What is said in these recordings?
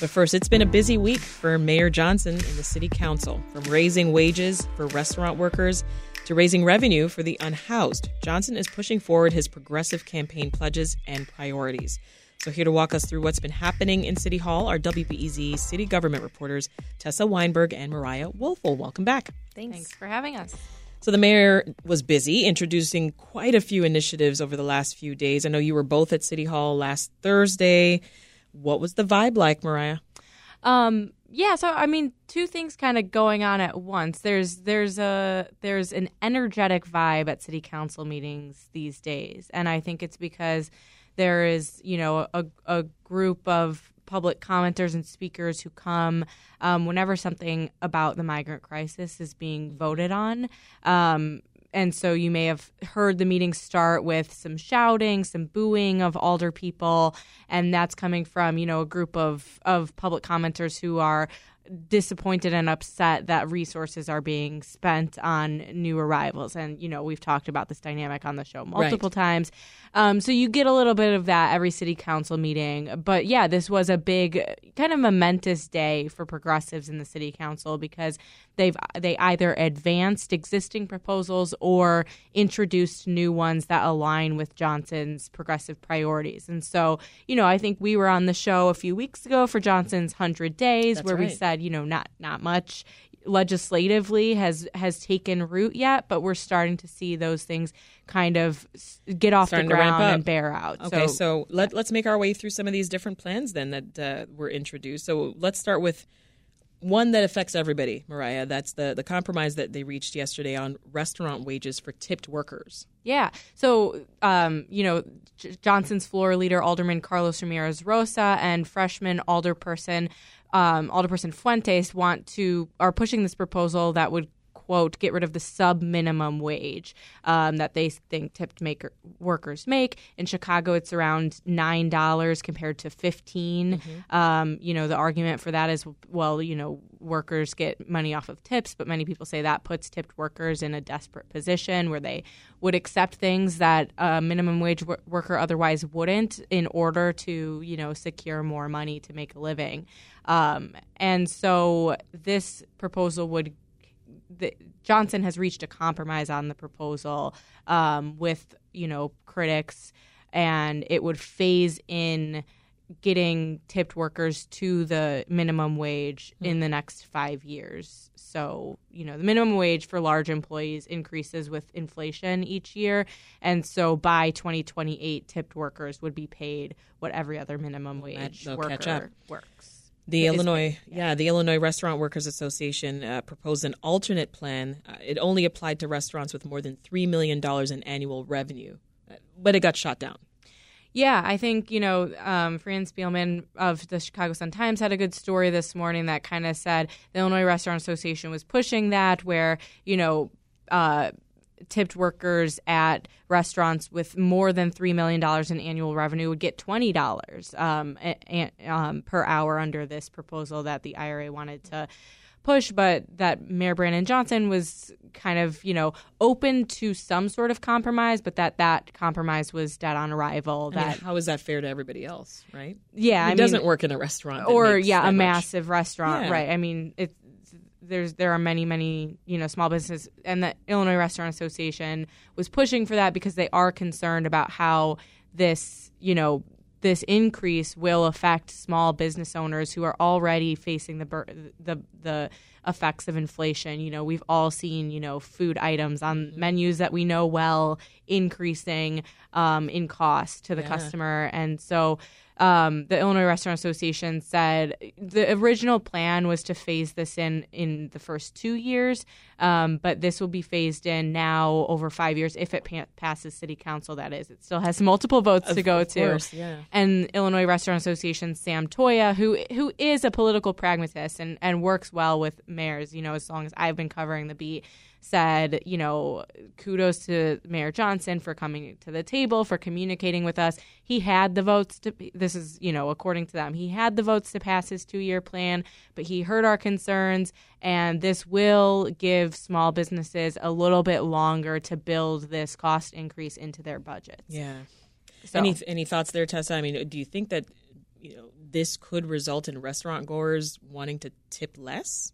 But first, it's been a busy week for Mayor Johnson and the City Council. From raising wages for restaurant workers to raising revenue for the unhoused, Johnson is pushing forward his progressive campaign pledges and priorities. So, here to walk us through what's been happening in City Hall are WBEZ city government reporters Tessa Weinberg and Mariah Woelfel. Welcome back. Thanks. Thanks for having us. So, the mayor was busy introducing quite a few initiatives over the last few days. I know you were both at City Hall last Thursday. What was the vibe like, Mariah? Um, yeah, so I mean, two things kind of going on at once. There's there's a there's an energetic vibe at city council meetings these days, and I think it's because there is you know a a group of public commenters and speakers who come um, whenever something about the migrant crisis is being voted on. Um, and so you may have heard the meeting start with some shouting, some booing of alder people, and that's coming from you know a group of of public commenters who are disappointed and upset that resources are being spent on new arrivals. And, you know, we've talked about this dynamic on the show multiple right. times. Um, so you get a little bit of that every city council meeting. But yeah, this was a big, kind of momentous day for progressives in the city council because they've they either advanced existing proposals or introduced new ones that align with Johnson's progressive priorities. And so, you know, I think we were on the show a few weeks ago for Johnson's 100 days That's where right. we said, you know, not not much legislatively has has taken root yet, but we're starting to see those things kind of get off starting the ground and bear out. Okay, so, so let, us make our way through some of these different plans then that uh, were introduced. So let's start with one that affects everybody, Mariah. That's the, the compromise that they reached yesterday on restaurant wages for tipped workers. Yeah. So, um, you know, J- Johnson's floor leader, Alderman Carlos Ramirez Rosa, and freshman alderperson um, Alderperson Fuentes want to are pushing this proposal that would quote get rid of the sub minimum wage um, that they think tipped maker workers make. In Chicago, it's around nine dollars compared to 15 mm-hmm. um, you know, the argument for that is well, you know, workers get money off of tips, but many people say that puts tipped workers in a desperate position where they would accept things that a minimum wage w- worker otherwise wouldn't in order to you know secure more money to make a living. Um, and so this proposal would the, Johnson has reached a compromise on the proposal um, with you know critics, and it would phase in getting tipped workers to the minimum wage mm-hmm. in the next five years. So, you know, the minimum wage for large employees increases with inflation each year. And so by 2028, tipped workers would be paid what every other minimum wage worker works. The Illinois, yeah. yeah. the Illinois Restaurant Workers Association uh, proposed an alternate plan. Uh, it only applied to restaurants with more than three million dollars in annual revenue, uh, but it got shot down. Yeah, I think you know um, Fran Spielman of the Chicago Sun Times had a good story this morning that kind of said the Illinois Restaurant Association was pushing that, where you know uh, tipped workers at restaurants with more than $3 million in annual revenue would get $20 um, a, a, um, per hour under this proposal that the IRA wanted to push, but that Mayor Brandon Johnson was kind of, you know, open to some sort of compromise, but that that compromise was dead on arrival. That I mean, how is that fair to everybody else, right? Yeah, it I doesn't work in a restaurant, or yeah, a much. massive restaurant, yeah. right? I mean, it's there's there are many many you know small businesses and the Illinois Restaurant Association was pushing for that because they are concerned about how this you know this increase will affect small business owners who are already facing the the the effects of inflation. You know, we've all seen you know food items on mm-hmm. menus that we know well increasing um, in cost to the yeah. customer, and so um, the Illinois Restaurant Association said the original plan was to phase this in in the first two years, um, but this will be phased in now over five years if it pa- passes City Council. That is, it still has multiple votes of to go course, to. Yeah. And Illinois Restaurant Association Sam Toia, who who is a political pragmatist and and works well with mayors. You know, as long as I've been covering the beat said, you know, kudos to Mayor Johnson for coming to the table, for communicating with us. He had the votes to, this is, you know, according to them, he had the votes to pass his two year plan, but he heard our concerns, and this will give small businesses a little bit longer to build this cost increase into their budgets. Yeah. So. Any, any thoughts there, Tessa? I mean, do you think that you know this could result in restaurant goers wanting to tip less?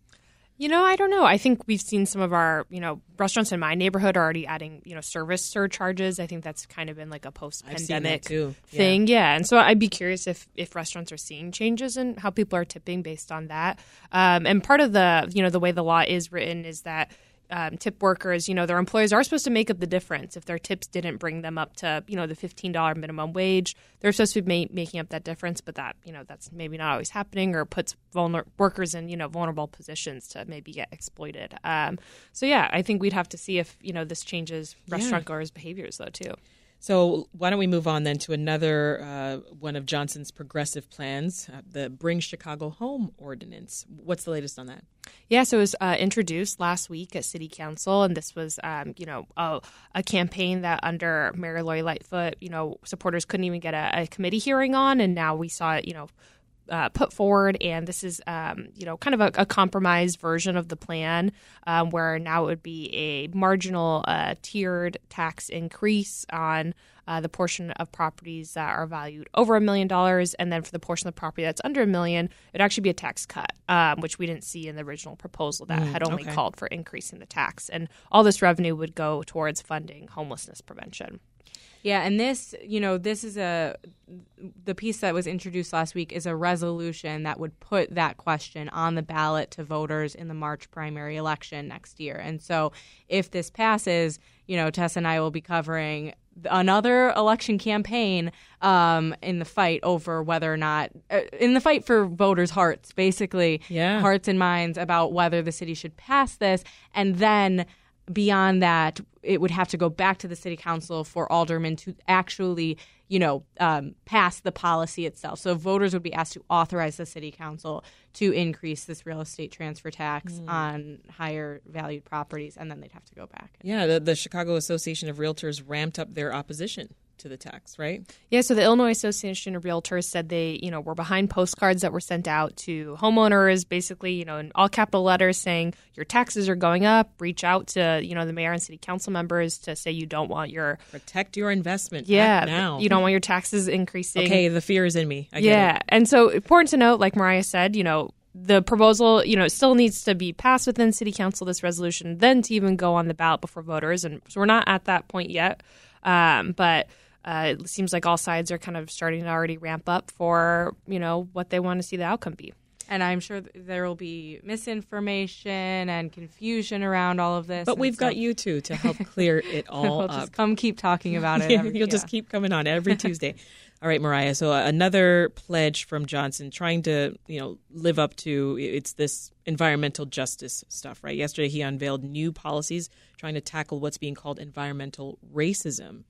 You know, I don't know. I think we've seen some of our, you know, restaurants in my neighborhood are already adding, you know, service surcharges. I think that's kind of been like a post-pandemic too. Yeah. thing. Yeah. And so I'd be curious if if restaurants are seeing changes in how people are tipping based on that. Um, and part of the, you know, the way the law is written is that um, tip workers, you know, their employers are supposed to make up the difference. If their tips didn't bring them up to, you know, the $15 minimum wage, they're supposed to be ma- making up that difference. But that, you know, that's maybe not always happening or puts vulner- workers in, you know, vulnerable positions to maybe get exploited. Um, so, yeah, I think we'd have to see if, you know, this changes restaurant goers' behaviors, though, too. So why don't we move on then to another uh, one of Johnson's progressive plans, uh, the Bring Chicago Home Ordinance. What's the latest on that? Yeah, so it was uh, introduced last week at City Council, and this was, um, you know, a, a, campaign that under Mayor Lori Lightfoot, you know, supporters couldn't even get a, a committee hearing on, and now we saw it, you know, uh, put forward, and this is, um, you know, kind of a, a compromised version of the plan, um, where now it would be a marginal uh, tiered tax increase on uh, the portion of properties that are valued over a million dollars, and then for the portion of the property that's under a million, it'd actually be a tax cut, um, which we didn't see in the original proposal that mm, had only okay. called for increasing the tax, and all this revenue would go towards funding homelessness prevention. Yeah, and this, you know, this is a the piece that was introduced last week is a resolution that would put that question on the ballot to voters in the March primary election next year. And so, if this passes, you know, Tess and I will be covering another election campaign um, in the fight over whether or not uh, in the fight for voters' hearts, basically, yeah. hearts and minds about whether the city should pass this, and then beyond that, it would have to go back to the city council for aldermen to actually, you know, um, pass the policy itself. So voters would be asked to authorize the city council to increase this real estate transfer tax mm. on higher valued properties, and then they'd have to go back. Yeah, the, the Chicago Association of Realtors ramped up their opposition to the tax, right? Yeah, so the Illinois Association of Realtors said they, you know, were behind postcards that were sent out to homeowners, basically, you know, in all capital letters saying your taxes are going up. Reach out to, you know, the mayor and city council members to say you don't want your protect your investment. Yeah, now you don't want your taxes increasing. Okay, the fear is in me. yeah, and so important to note, like Mariah said, you know, the proposal, you know, still needs to be passed within city council. This resolution, then to even go on the ballot before voters, and so we're not at that point yet. Um, but uh, it seems like all sides are kind of starting to already ramp up for you know what they want to see the outcome be. And I'm sure there will be misinformation and confusion around all of this. But we've so got you two to help clear it all we'll up. Just come keep talking about it. Every, You'll yeah. just keep coming on every Tuesday. All right, Mariah. So uh, another pledge from Johnson, trying to you know live up to it's this environmental justice stuff, right? Yesterday he unveiled new policies trying to tackle what's being called environmental racism.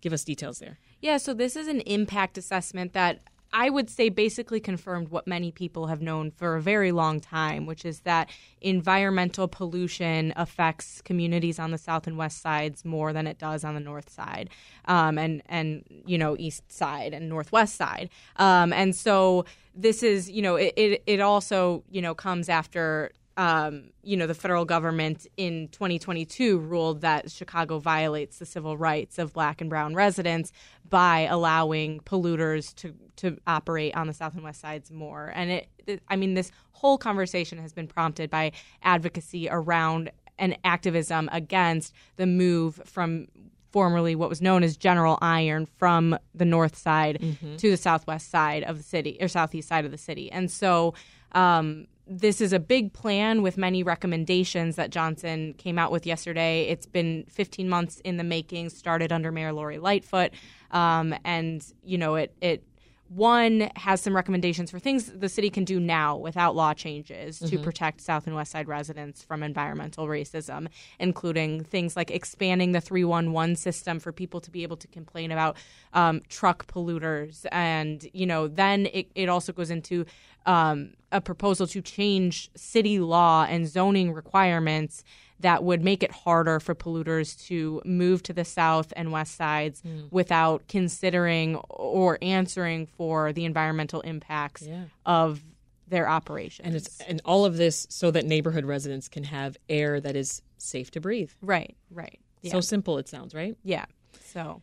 Give us details there. Yeah, so this is an impact assessment that I would say basically confirmed what many people have known for a very long time, which is that environmental pollution affects communities on the south and west sides more than it does on the north side, um, and and you know east side and northwest side, um, and so this is you know it, it it also you know comes after um, you know, the federal government in 2022 ruled that Chicago violates the civil rights of black and brown residents by allowing polluters to, to operate on the south and west sides more. And it, it I mean, this whole conversation has been prompted by advocacy around and activism against the move from formerly what was known as General Iron from the north side mm-hmm. to the southwest side of the city or southeast side of the city. And so, um, this is a big plan with many recommendations that Johnson came out with yesterday. It's been 15 months in the making, started under Mayor Lori Lightfoot, um, and you know it it one has some recommendations for things the city can do now without law changes mm-hmm. to protect South and West Side residents from environmental racism, including things like expanding the 311 system for people to be able to complain about um, truck polluters. And, you know, then it, it also goes into um, a proposal to change city law and zoning requirements that would make it harder for polluters to move to the south and west sides mm. without considering or answering for the environmental impacts yeah. of their operations. And it's and all of this so that neighborhood residents can have air that is safe to breathe. Right, right. Yeah. So simple it sounds, right? Yeah. So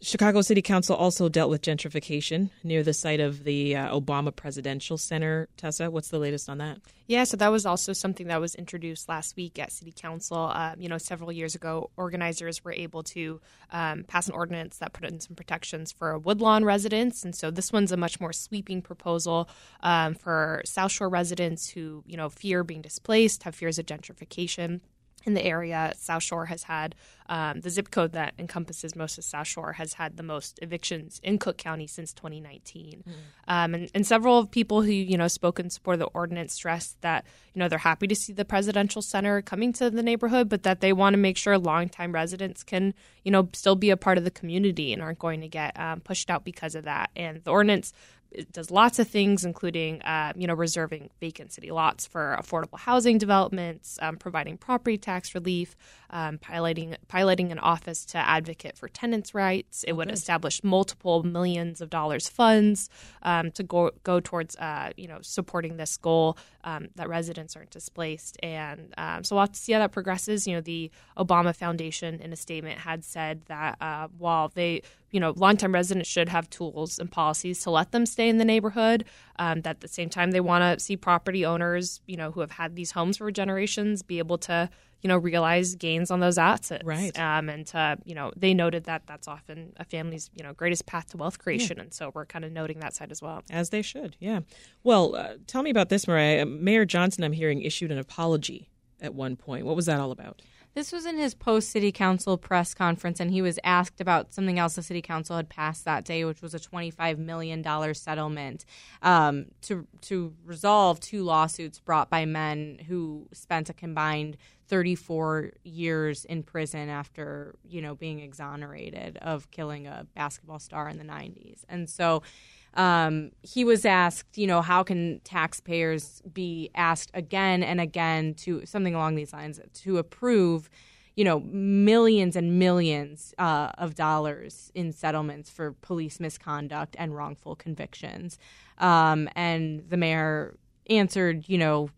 Chicago City Council also dealt with gentrification near the site of the uh, Obama Presidential Center. Tessa, what's the latest on that? Yeah, so that was also something that was introduced last week at City Council. Uh, you know, several years ago, organizers were able to um, pass an ordinance that put in some protections for Woodlawn residents, and so this one's a much more sweeping proposal um, for South Shore residents who, you know, fear being displaced, have fears of gentrification in the area. South Shore has had um, the zip code that encompasses most of South Shore has had the most evictions in Cook County since 2019. Mm. Um, and, and, several people who you know spoke in support of the ordinance stressed that you know they're happy to see the presidential center coming to the neighborhood, but that they want to make sure longtime residents can you know still be a part of the community and aren't going to get um, pushed out because of that. And the ordinance it does lots of things, including uh, you know reserving vacant city lots for affordable housing developments, um, providing property tax relief, um, piloting piloting an office to advocate for tenants' rights. It would establish multiple millions of dollars funds um, to go go towards uh, you know supporting this goal um, that residents aren't displaced. And um, so we'll have to see how that progresses. You know, the Obama Foundation in a statement had said that uh, while they you know, longtime residents should have tools and policies to let them stay in the neighborhood. Um, that at the same time, they want to see property owners, you know, who have had these homes for generations, be able to, you know, realize gains on those assets. Right. Um, and to, you know, they noted that that's often a family's, you know, greatest path to wealth creation. Yeah. And so we're kind of noting that side as well. As they should. Yeah. Well, uh, tell me about this, Mariah. Mayor Johnson, I'm hearing, issued an apology at one point. What was that all about? This was in his post city council press conference, and he was asked about something else the city council had passed that day, which was a $25 million settlement um, to, to resolve two lawsuits brought by men who spent a combined 34 years in prison after, you know, being exonerated of killing a basketball star in the 90s. And so um, he was asked, you know, how can taxpayers be asked again and again to something along these lines to approve, you know, millions and millions uh, of dollars in settlements for police misconduct and wrongful convictions. Um, and the mayor answered, you know,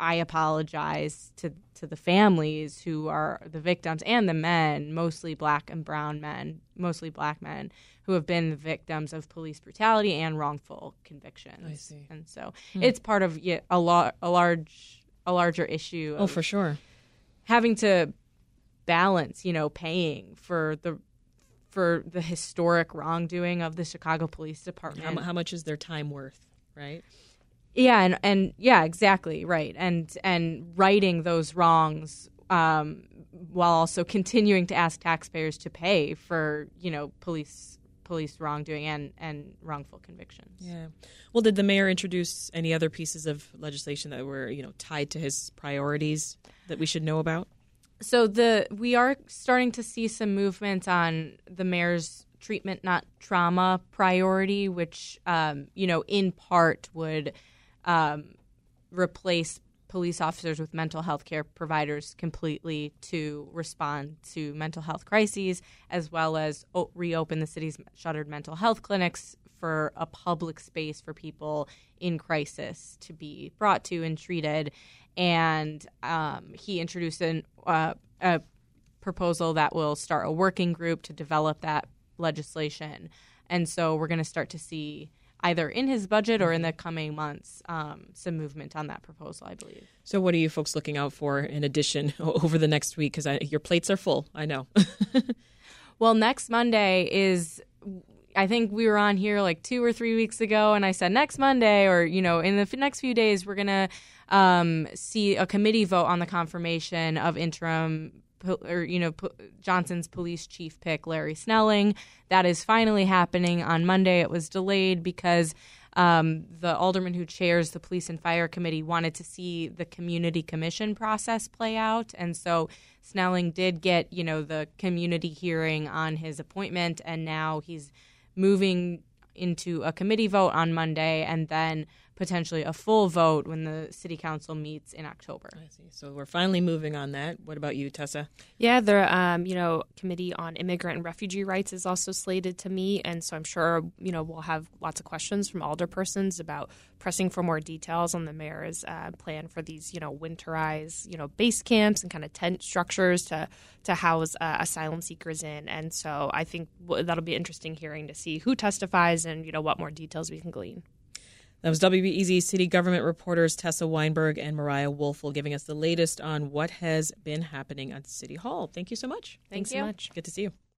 I apologize to to the families who are the victims and the men, mostly black and brown men, mostly black men who have been the victims of police brutality and wrongful convictions. I see. And so hmm. it's part of yeah, a, lo- a large a larger issue. Oh, for sure. Having to balance, you know, paying for the for the historic wrongdoing of the Chicago Police Department. How, how much is their time worth, right? Yeah, and and yeah, exactly right, and and righting those wrongs um, while also continuing to ask taxpayers to pay for you know police police wrongdoing and, and wrongful convictions. Yeah. Well, did the mayor introduce any other pieces of legislation that were, you know, tied to his priorities that we should know about? So the we are starting to see some movement on the mayor's treatment not trauma priority, which um, you know in part would um, replace police officers with mental health care providers completely to respond to mental health crises, as well as o- reopen the city's shuttered mental health clinics for a public space for people in crisis to be brought to and treated. And um, he introduced an, uh, a proposal that will start a working group to develop that legislation. And so we're going to start to see either in his budget or in the coming months um, some movement on that proposal, I believe. So, what are you folks looking out for in addition over the next week? Because your plates are full, I know. well, next Monday is. I think we were on here like two or three weeks ago, and I said next Monday, or you know, in the next few days, we're gonna um, see a committee vote on the confirmation of interim or you know Johnson's police chief pick Larry Snelling. That is finally happening on Monday. It was delayed because um, the alderman who chairs the police and fire committee wanted to see the community commission process play out, and so Snelling did get you know the community hearing on his appointment, and now he's moving into a committee vote on Monday, and then potentially a full vote when the city council meets in October. I see. So we're finally moving on that. What about you, Tessa? Yeah, the um, you know committee on immigrant and refugee rights is also slated to meet, and so I'm sure you know we'll have lots of questions from alderpersons about pressing for more details on the mayor's uh, plan for these you know winterized you know base camps and kind of tent structures to to house uh, asylum seekers in, and so I think that'll be interesting hearing to see who testifies and you know what more details we can glean. That was WBEZ city government reporters Tessa Weinberg and Mariah Woelfel giving us the latest on what has been happening at City Hall. Thank you so much. Thanks you. so much. Good to see you.